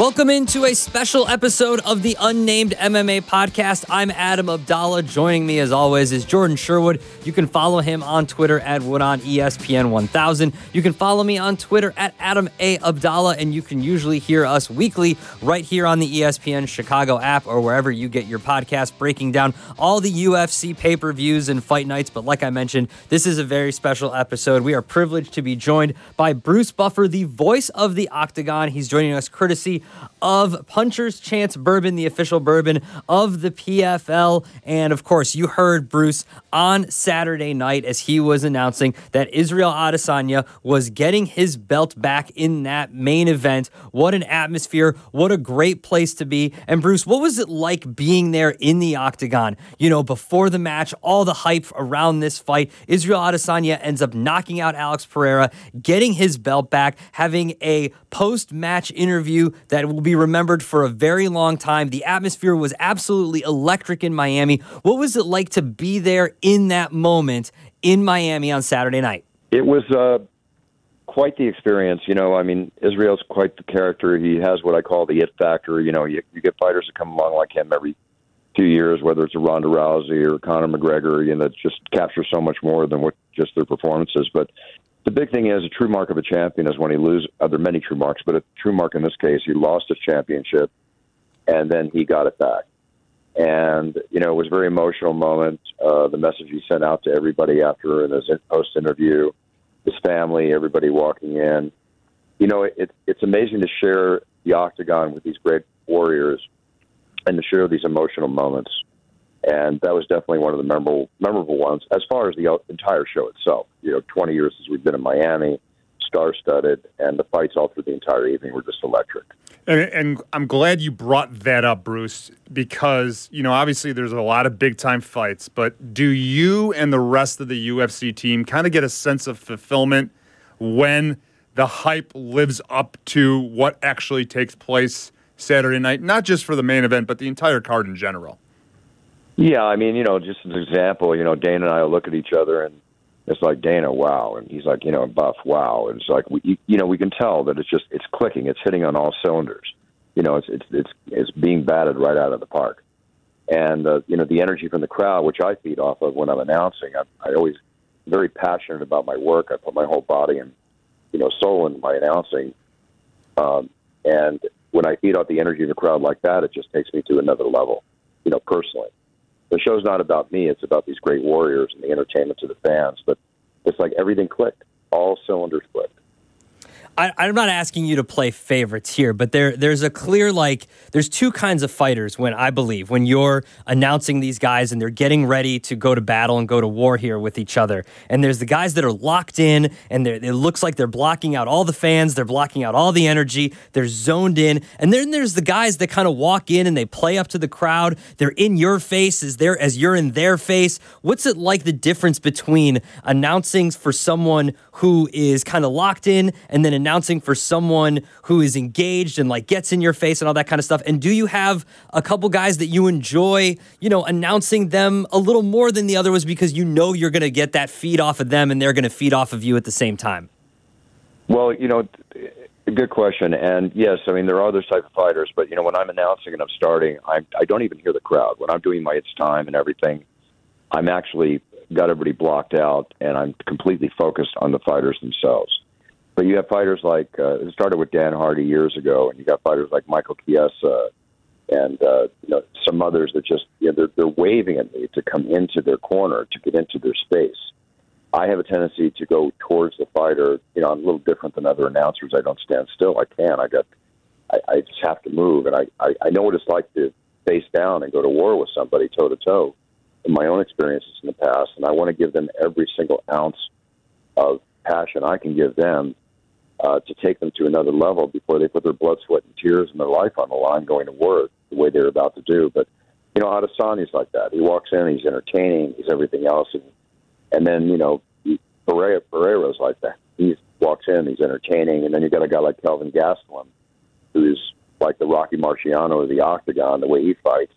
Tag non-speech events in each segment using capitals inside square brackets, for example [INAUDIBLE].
Welcome into a special episode of the Unnamed MMA podcast. I'm Adam Abdalla. Joining me, as always, is Jordan Sherwood. You can follow him on Twitter at Wood on ESPN 1000. You can follow me on Twitter at Adam A. Abdalla, and you can usually hear us weekly right here on the ESPN Chicago app or wherever you get your podcast, breaking down all the UFC pay per views and fight nights. But like I mentioned, this is a very special episode. We are privileged to be joined by Bruce Buffer, the voice of the Octagon. He's joining us courtesy of Puncher's Chance Bourbon, the official bourbon of the PFL. And of course, you heard Bruce on Saturday night as he was announcing that Israel Adesanya was getting his belt back in that main event. What an atmosphere. What a great place to be. And Bruce, what was it like being there in the octagon? You know, before the match, all the hype around this fight. Israel Adesanya ends up knocking out Alex Pereira, getting his belt back, having a post match interview that will be remembered for a very long time. The atmosphere was absolutely electric in Miami. What was it like to be there in that moment in Miami on Saturday night? It was uh, quite the experience. You know, I mean, Israel's quite the character. He has what I call the it factor. You know, you, you get fighters that come along like him every few years, whether it's a Ronda Rousey or Conor McGregor, you know, just capture so much more than what just their performances. But the big thing is a true mark of a champion is when he loses. Uh, there are many true marks, but a true mark in this case, he lost his championship, and then he got it back. And you know, it was a very emotional moment. Uh, the message he sent out to everybody after in his post interview, his family, everybody walking in. You know, it, it's amazing to share the octagon with these great warriors and to share these emotional moments and that was definitely one of the memorable memorable ones. As far as the uh, entire show itself, you know, 20 years since we've been in Miami, star-studded, and the fights all through the entire evening were just electric. And, and, I'm glad you brought that up, Bruce, because you know obviously there's a lot of big time fights, but do you and the rest of the UFC team kind of get a sense of fulfillment when the hype lives up to what actually takes place Saturday night, not just for the main event, but the entire card in general? Yeah, I mean, you know, just as an example, you know, Dana and I look at each other and it's like Dana, wow, and he's like, you know, Buff, wow, and it's like we, you know, we can tell that it's just it's clicking, it's hitting on all cylinders. You know, it's it's it's it's being batted right out of the park, and uh, you know the energy from the crowd, which I feed off of when I'm announcing. I, I always very passionate about my work. I put my whole body and you know soul into my announcing, um, and when I feed off the energy of the crowd like that, it just takes me to another level. You know, personally the show's not about me. It's about these great warriors and the entertainment to the fans. But it's like everything clicked. All cylinders clicked. I, am not asking you to play favorites here, but there there's a clear like there's two kinds of fighters when I believe when you're announcing these guys and they're getting ready to go to battle and go to war here with each other, and there's the guys that are locked in and it looks like they're blocking out all the fans, they're blocking out all the energy, they're zoned in, and then there's the guys that kind of walk in and they play up to the crowd, they're in your face as they're as you're in their face. What's it like the difference between announcing for someone who is kind of locked in and then announcing for someone who is engaged and like gets in your face and all that kind of stuff? And do you have a couple guys that you enjoy, you know, announcing them a little more than the other was because you know you're going to get that feed off of them and they're going to feed off of you at the same time? Well, you know, good question. And yes, I mean, there are other type of fighters, but, you know, when I'm announcing and I'm starting, I, I don't even hear the crowd. When I'm doing my It's Time and everything, I'm actually got everybody blocked out, and I'm completely focused on the fighters themselves. But you have fighters like uh, it started with Dan Hardy years ago, and you got fighters like Michael Chiesa and uh, you know some others that just you know, they're they're waving at me to come into their corner to get into their space. I have a tendency to go towards the fighter. You know, I'm a little different than other announcers. I don't stand still. I can. I got. I, I just have to move, and I, I I know what it's like to face down and go to war with somebody toe to toe in my own experiences in the past, and I want to give them every single ounce of passion I can give them uh, to take them to another level before they put their blood, sweat, and tears and their life on the line going to work the way they're about to do. But you know, Adesanya's like that. He walks in, he's entertaining, he's everything else, and and then you know, Pereira Pereira's like that. He walks in, he's entertaining, and then you got a guy like Kelvin Gastelum, who's like the Rocky Marciano of the Octagon, the way he fights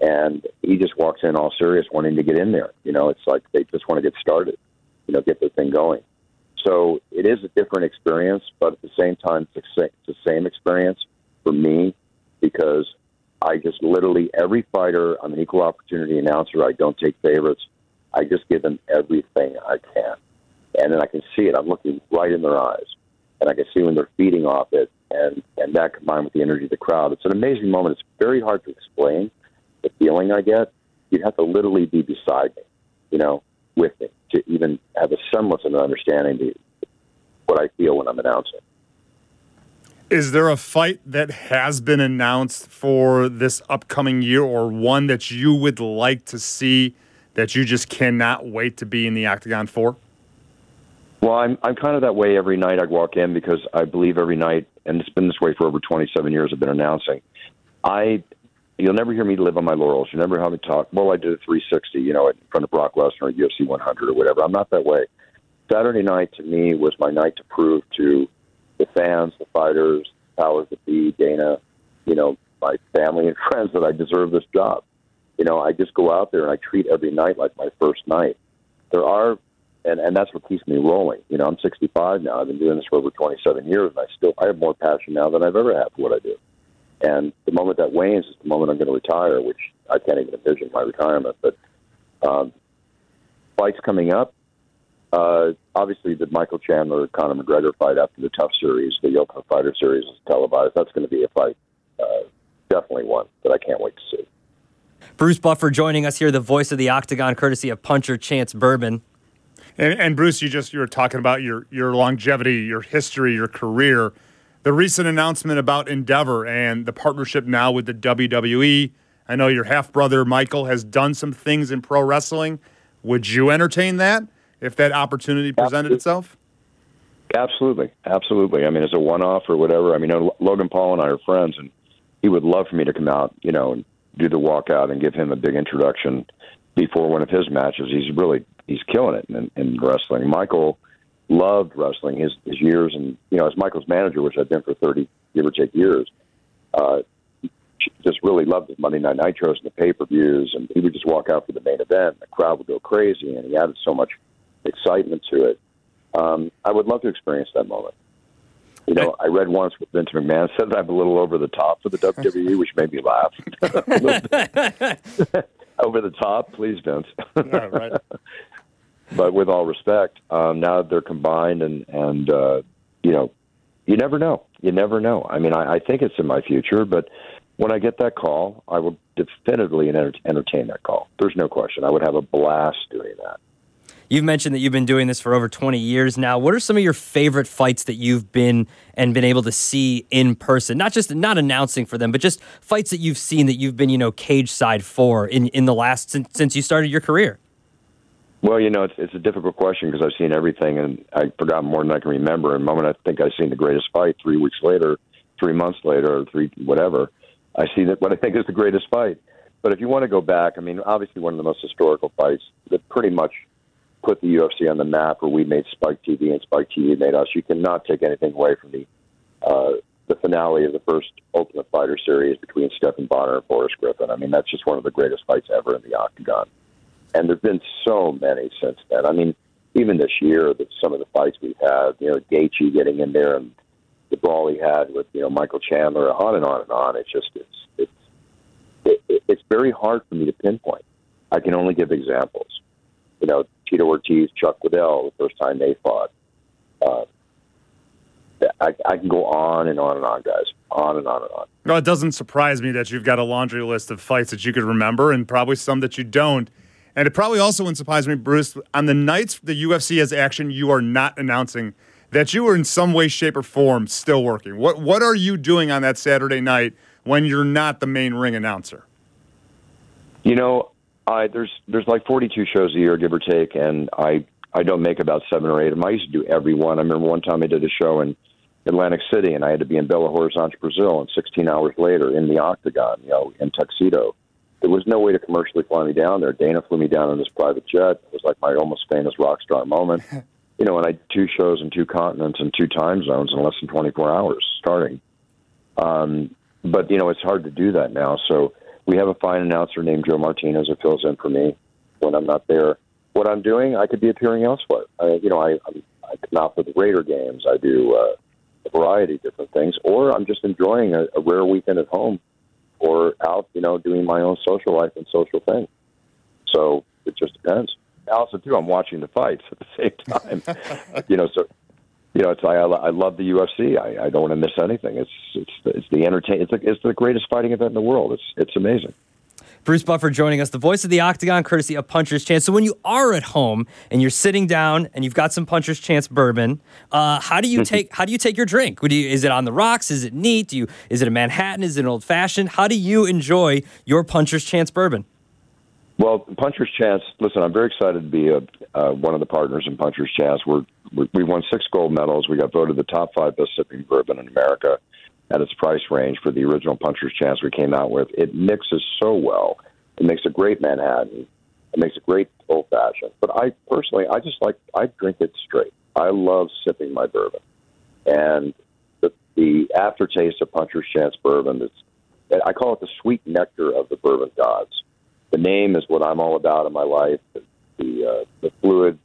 and he just walks in all serious, wanting to get in there. You know, it's like they just want to get started, you know, get the thing going. So it is a different experience, but at the same time, it's the same experience. for me because I just literally every fighter. I'm an equal opportunity announcer. I don't take favorites. I just give them everything I can, and then I can see it. I'm looking right in their eyes, and I can see when they're feeding off it, and and that combined with the energy of the crowd, it's an amazing moment. It's very hard to explain the feeling I get. You'd have to literally be beside me, you know, with me to even have a semblance of an understanding of what I feel when I'm announcing. Is there a fight that has been announced for this upcoming year or one that you would like to see that you just cannot wait to be in the octagon for? Well, I'm I'm kind of that way every night I walk in because I believe every night, and it's been this way for over 27 years. I've been announcing. I you'll never hear me live on my laurels. You'll never hear me talk. Well, I did a 360, you know, in front of Brock Lesnar or UFC 100 or whatever. I'm not that way. Saturday night to me was my night to prove to the fans, the fighters, powers that be, Dana, you know, my family and [LAUGHS] friends that I deserve this job. You know, I just go out there and I treat every night like my first night. There are, and and that's what keeps me rolling. You know, I'm 65 now. I've been doing this for over 27 years, and I still I have more passion now than I've ever had for what I do. And the moment that wanes is the moment I'm going to retire, which I can't even envision my retirement. But um, fights coming up, uh, obviously, the Michael Chandler Conor McGregor fight after the TUF Series, the Ultimate Fighter Series is televised. That's going to be a fight, uh, definitely one that I can't wait to see. Bruce Buffer joining us here, the voice of the Octagon, courtesy of Puncher Chance Bourbon. And, and Bruce, you just you were talking about your your longevity, your history, your career. The recent announcement about Endeavor and the partnership now with the WWE. I know your half brother Michael has done some things in pro wrestling. Would you entertain that? if that opportunity presented Absolutely. itself? Absolutely, absolutely. I mean, as a one-off or whatever. I mean, Logan Paul and I are friends, and he would love for me to come out, you know, and do the walkout and give him a big introduction before one of his matches. He's really he's killing it in, in wrestling. Michael loved wrestling his his years, and you know, as Michael's manager, which I've been for thirty give or take years, uh, just really loved his Monday Night Nitros and the pay per views, and he would just walk out for the main event. And the crowd would go crazy, and he added so much excitement to it. Um, I would love to experience that moment. You know, I read once what Vince McMahon said that I'm a little over the top for the WWE, which made me laugh. [LAUGHS] [LAUGHS] over the top, please, Vince. yeah, right. [LAUGHS] but with all respect, um, now that they're combined, and and uh, you know, you never know. You never know. I mean, I, I think it's in my future, but when I get that call, I will definitively entertain that call. There's no question. I would have a blast doing that. You've mentioned that you've been doing this for over 20 years now. What are some of your favorite fights that you've been and been able to see in person? Not just not announcing for them, but just fights that you've seen that you've been, you know, cage side for in, in the last since, since you started your career. Well, you know, it's, it's a difficult question because I've seen everything and I've forgotten more than I can remember. And the moment I think I've seen the greatest fight, three weeks later, three months later, or three whatever, I see that what I think is the greatest fight. But if you want to go back, I mean, obviously one of the most historical fights that pretty much put the UFC on the map, or we made Spike TV and Spike TV made us. You cannot take anything away from the uh, the finale of the first Ultimate Fighter series between Stephan Bonnar and Forrest Griffin. I mean, that's just one of the greatest fights ever in the octagon. And there've been so many since then. I mean, even this year, that some of the fights we've had, you know, Gaethje getting in there and the brawl he had with you know Michael Chandler, on and on and on. It's just it's it's it, it's very hard for me to pinpoint. I can only give examples. You know, Tito Ortiz, Chuck Liddell, the first time they fought. Uh, I, I can go on and on and on, guys, on and on and on. Well, it doesn't surprise me that you've got a laundry list of fights that you could remember, and probably some that you don't. And it probably also wouldn't surprise me, Bruce, on the nights the UFC has action, you are not announcing that you are in some way, shape, or form still working. What What are you doing on that Saturday night when you're not the main ring announcer? You know, I there's there's like 42 shows a year, give or take, and I I don't make about seven or eight of them. I used to do every one. I remember one time I did a show in Atlantic City, and I had to be in Belo Horizonte, Brazil, and 16 hours later in the Octagon, you know, in tuxedo. There was no way to commercially fly me down there. Dana flew me down on this private jet. It was like my almost famous rock star moment. [LAUGHS] you know, and I did two shows in two continents and two time zones in less than 24 hours starting. Um, but you know, it's hard to do that now. So we have a fine announcer named Joe Martinez who fills in for me when I'm not there. What I'm doing, I could be appearing elsewhere. I, you know, I, I'm, I come out for the Raider games. I do uh, a variety of different things, or I'm just enjoying a, a rare weekend at home, or out, you know, doing my own social life and social thing. So it just depends. Also, too, I'm watching the fights [LAUGHS] at the same time. [LAUGHS] you know, so you know, it's I, I love the UFC. I, I don't want to miss anything. It's it's it's the entertain. It's, the, it's the greatest fighting event in the world. It's it's amazing. Bruce Buffer joining us, the voice of the Octagon, courtesy of Puncher's Chance. So when you are at home and you're sitting down and you've got some Puncher's Chance bourbon, uh, how do you take how do you take your drink? Would you, is it on the rocks? Is it neat? Do you is it a Manhattan? Is it an old fashioned? How do you enjoy your Puncher's Chance bourbon? Well, Puncher's Chance. Listen, I'm very excited to be a, uh, one of the partners in Puncher's Chance. We're, we we won six gold medals. We got voted the top five best sipping bourbon in America at its price range for the original Puncher's Chance we came out with. It mixes so well. It makes a great Manhattan. It makes a great old fashioned. But I personally, I just like I drink it straight. I love sipping my bourbon, and the the aftertaste of Puncher's Chance bourbon is. I call it the sweet nectar of the bourbon gods the name is what I'm all about in my life. The the, uh, the fluid,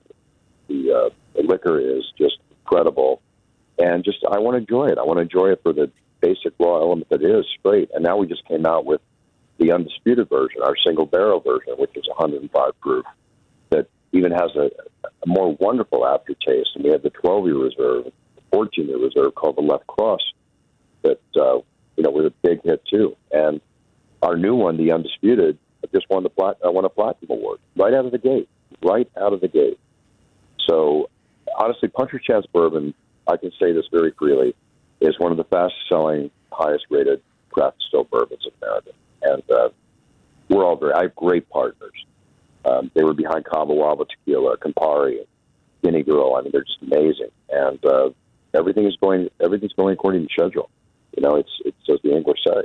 the, uh, the liquor is just incredible, and just I want to enjoy it. I want to enjoy it for the basic raw element that is straight. And now we just came out with the undisputed version, our single barrel version, which is 105 proof, that even has a, a more wonderful aftertaste. And we have the 12 year reserve, 14 year reserve called the Left Cross, that uh, you know was a big hit too. And our new one, the undisputed, just won the plat, uh, won a platinum award right out of the gate, right out of the gate. So honestly, Puncher's Chance Bourbon, I can say this very freely, is one of the fastest selling, highest rated craft still bourbons in America. And uh, we're all very, I have great partners. Um, they were behind Cabo Wabo Tequila, Campari, Guinea Girl. I mean, they're just amazing. And uh, everything is going, everything's going according to schedule. You know, it's, it's as the English say.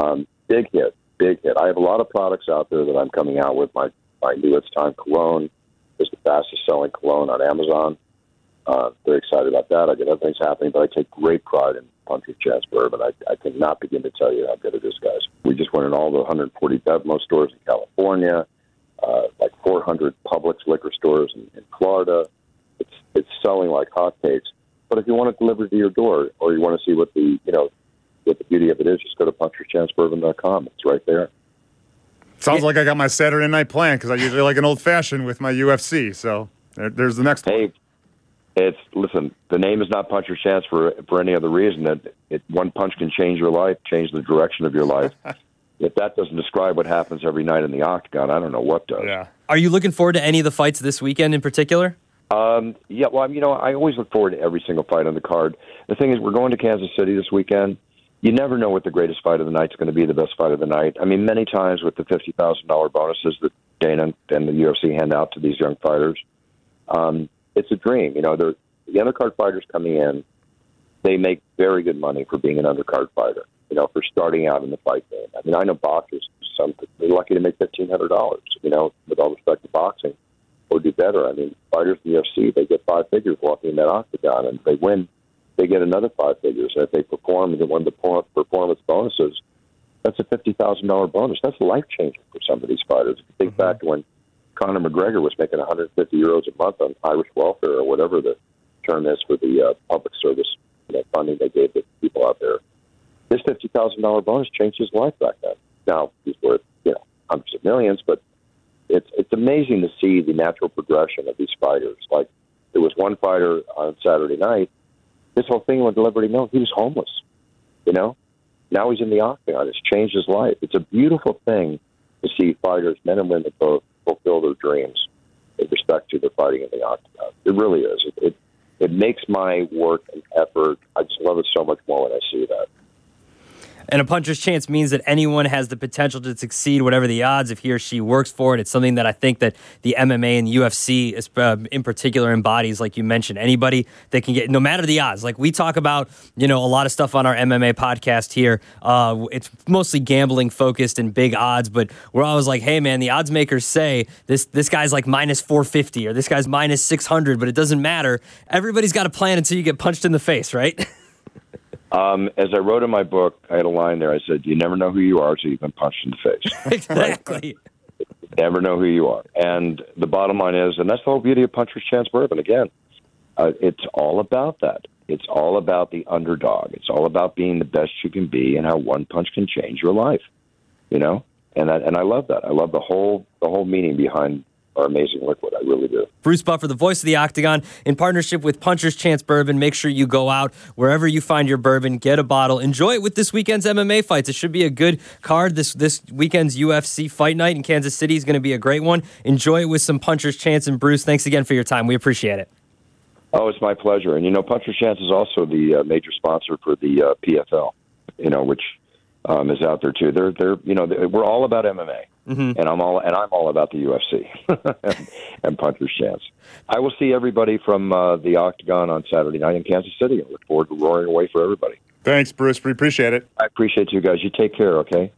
Um, big hit, big hit. I have a lot of products out there that I'm coming out with. My my new It's Time cologne is the fastest selling cologne on Amazon. Uh, very excited about that. I get other things happening, but I take great pride in Puncher's Chance Bourbon. I, I cannot begin to tell you how good it is, guys. We just went in all the 140 Bevmo stores in California, uh, like 400 Publix liquor stores in, in Florida. It's it's selling like hotcakes. But if you want it delivered to your door, or you want to see what the you know what the beauty of it is, just go to puncherchancebourbon.com. It's right there. Sounds like I got my Saturday night plan because I usually like an old fashioned with my UFC. So there, there's the next hey, one. It's listen. The name is not Puncher's Chance for for any other reason. That it, one punch can change your life, change the direction of your life. [LAUGHS] if that doesn't describe what happens every night in the octagon, I don't know what does. Yeah. Are you looking forward to any of the fights this weekend in particular? Um, yeah. Well, you know, I always look forward to every single fight on the card. The thing is, we're going to Kansas City this weekend you never know what the greatest fight of the night is going to be, the best fight of the night. I mean, many times with the fifty thousand dollar bonuses that Dana and the UFC hand out to these young fighters, um, it's a dream. You know, the undercard fighters coming in, they make very good money for being an undercard fighter. You know, for starting out in the fight game. I mean, I know boxers. Some they're lucky to make fifteen hundred dollars. You know, with all respect to boxing, or do better. I mean, fighters in the UFC they get five figures walking in that octagon, and they win they get another five figures. And if they perform and get one of the performance bonuses, that's a fifty thousand dollar bonus. That's life changing for some of these fighters. If you think mm-hmm. back to when Conor McGregor was making 150 euros a month on Irish welfare or whatever the term is for the uh, public service you know, funding they gave to people out there. This fifty thousand dollar bonus changed his life back then. Now he's worth you know hundreds of millions, but it's it's amazing to see the natural progression of these fighters. Like there was one fighter on Saturday night this whole thing with Liberty Mill, he was homeless. You know, now he's in the octagon. It's changed his life. It's a beautiful thing to see fighters, men and women, both fulfill their dreams with respect to their fighting in the octagon. It really is. It, it it makes my work and effort. I just love it so much more when I see that. And a puncher's chance means that anyone has the potential to succeed, whatever the odds, if he or she works for it. It's something that I think that the MMA and UFC, is, uh, in particular, embodies. Like you mentioned, anybody that can get, no matter the odds. Like we talk about, you know, a lot of stuff on our MMA podcast here. Uh, it's mostly gambling focused and big odds, but we're always like, hey man, the odds makers say this this guy's like minus 450 or this guy's minus 600, but it doesn't matter. Everybody's got a plan until you get punched in the face, right? [LAUGHS] Um, as I wrote in my book, I had a line there. I said, "You never know who you are until you've been punched in the face." [LAUGHS] exactly. never know who you are, and the bottom line is, and that's the whole beauty of Puncher's Chance Bourbon. Again, uh, it's all about that. It's all about the underdog. It's all about being the best you can be and how one punch can change your life. You know, and I, and I love that. I love the whole the whole meaning behind our amazing liquid. I really do. Bruce Buffer, the voice of the Octagon, in partnership with Puncher's Chance Bourbon. Make sure you go out wherever you find your bourbon, get a bottle, enjoy it with this weekend's MMA fights. It should be a good card. This this weekend's UFC fight night in Kansas City is going to be a great one. Enjoy it with some Puncher's Chance and Bruce. Thanks again for your time. We appreciate it. Oh, it's my pleasure. And you know, Puncher's Chance is also the uh, major sponsor for the uh, PFL. You know, which um, is out there too. They're they're you know they're, we're all about MMA, mm-hmm. and I'm all and I'm all about the UFC [LAUGHS] and, and Puncher's Chance. I will see everybody from uh, the Octagon on Saturday night in Kansas City. I look forward to roaring away for everybody. Thanks, Bruce. We appreciate it. I appreciate you guys. You take care. Okay.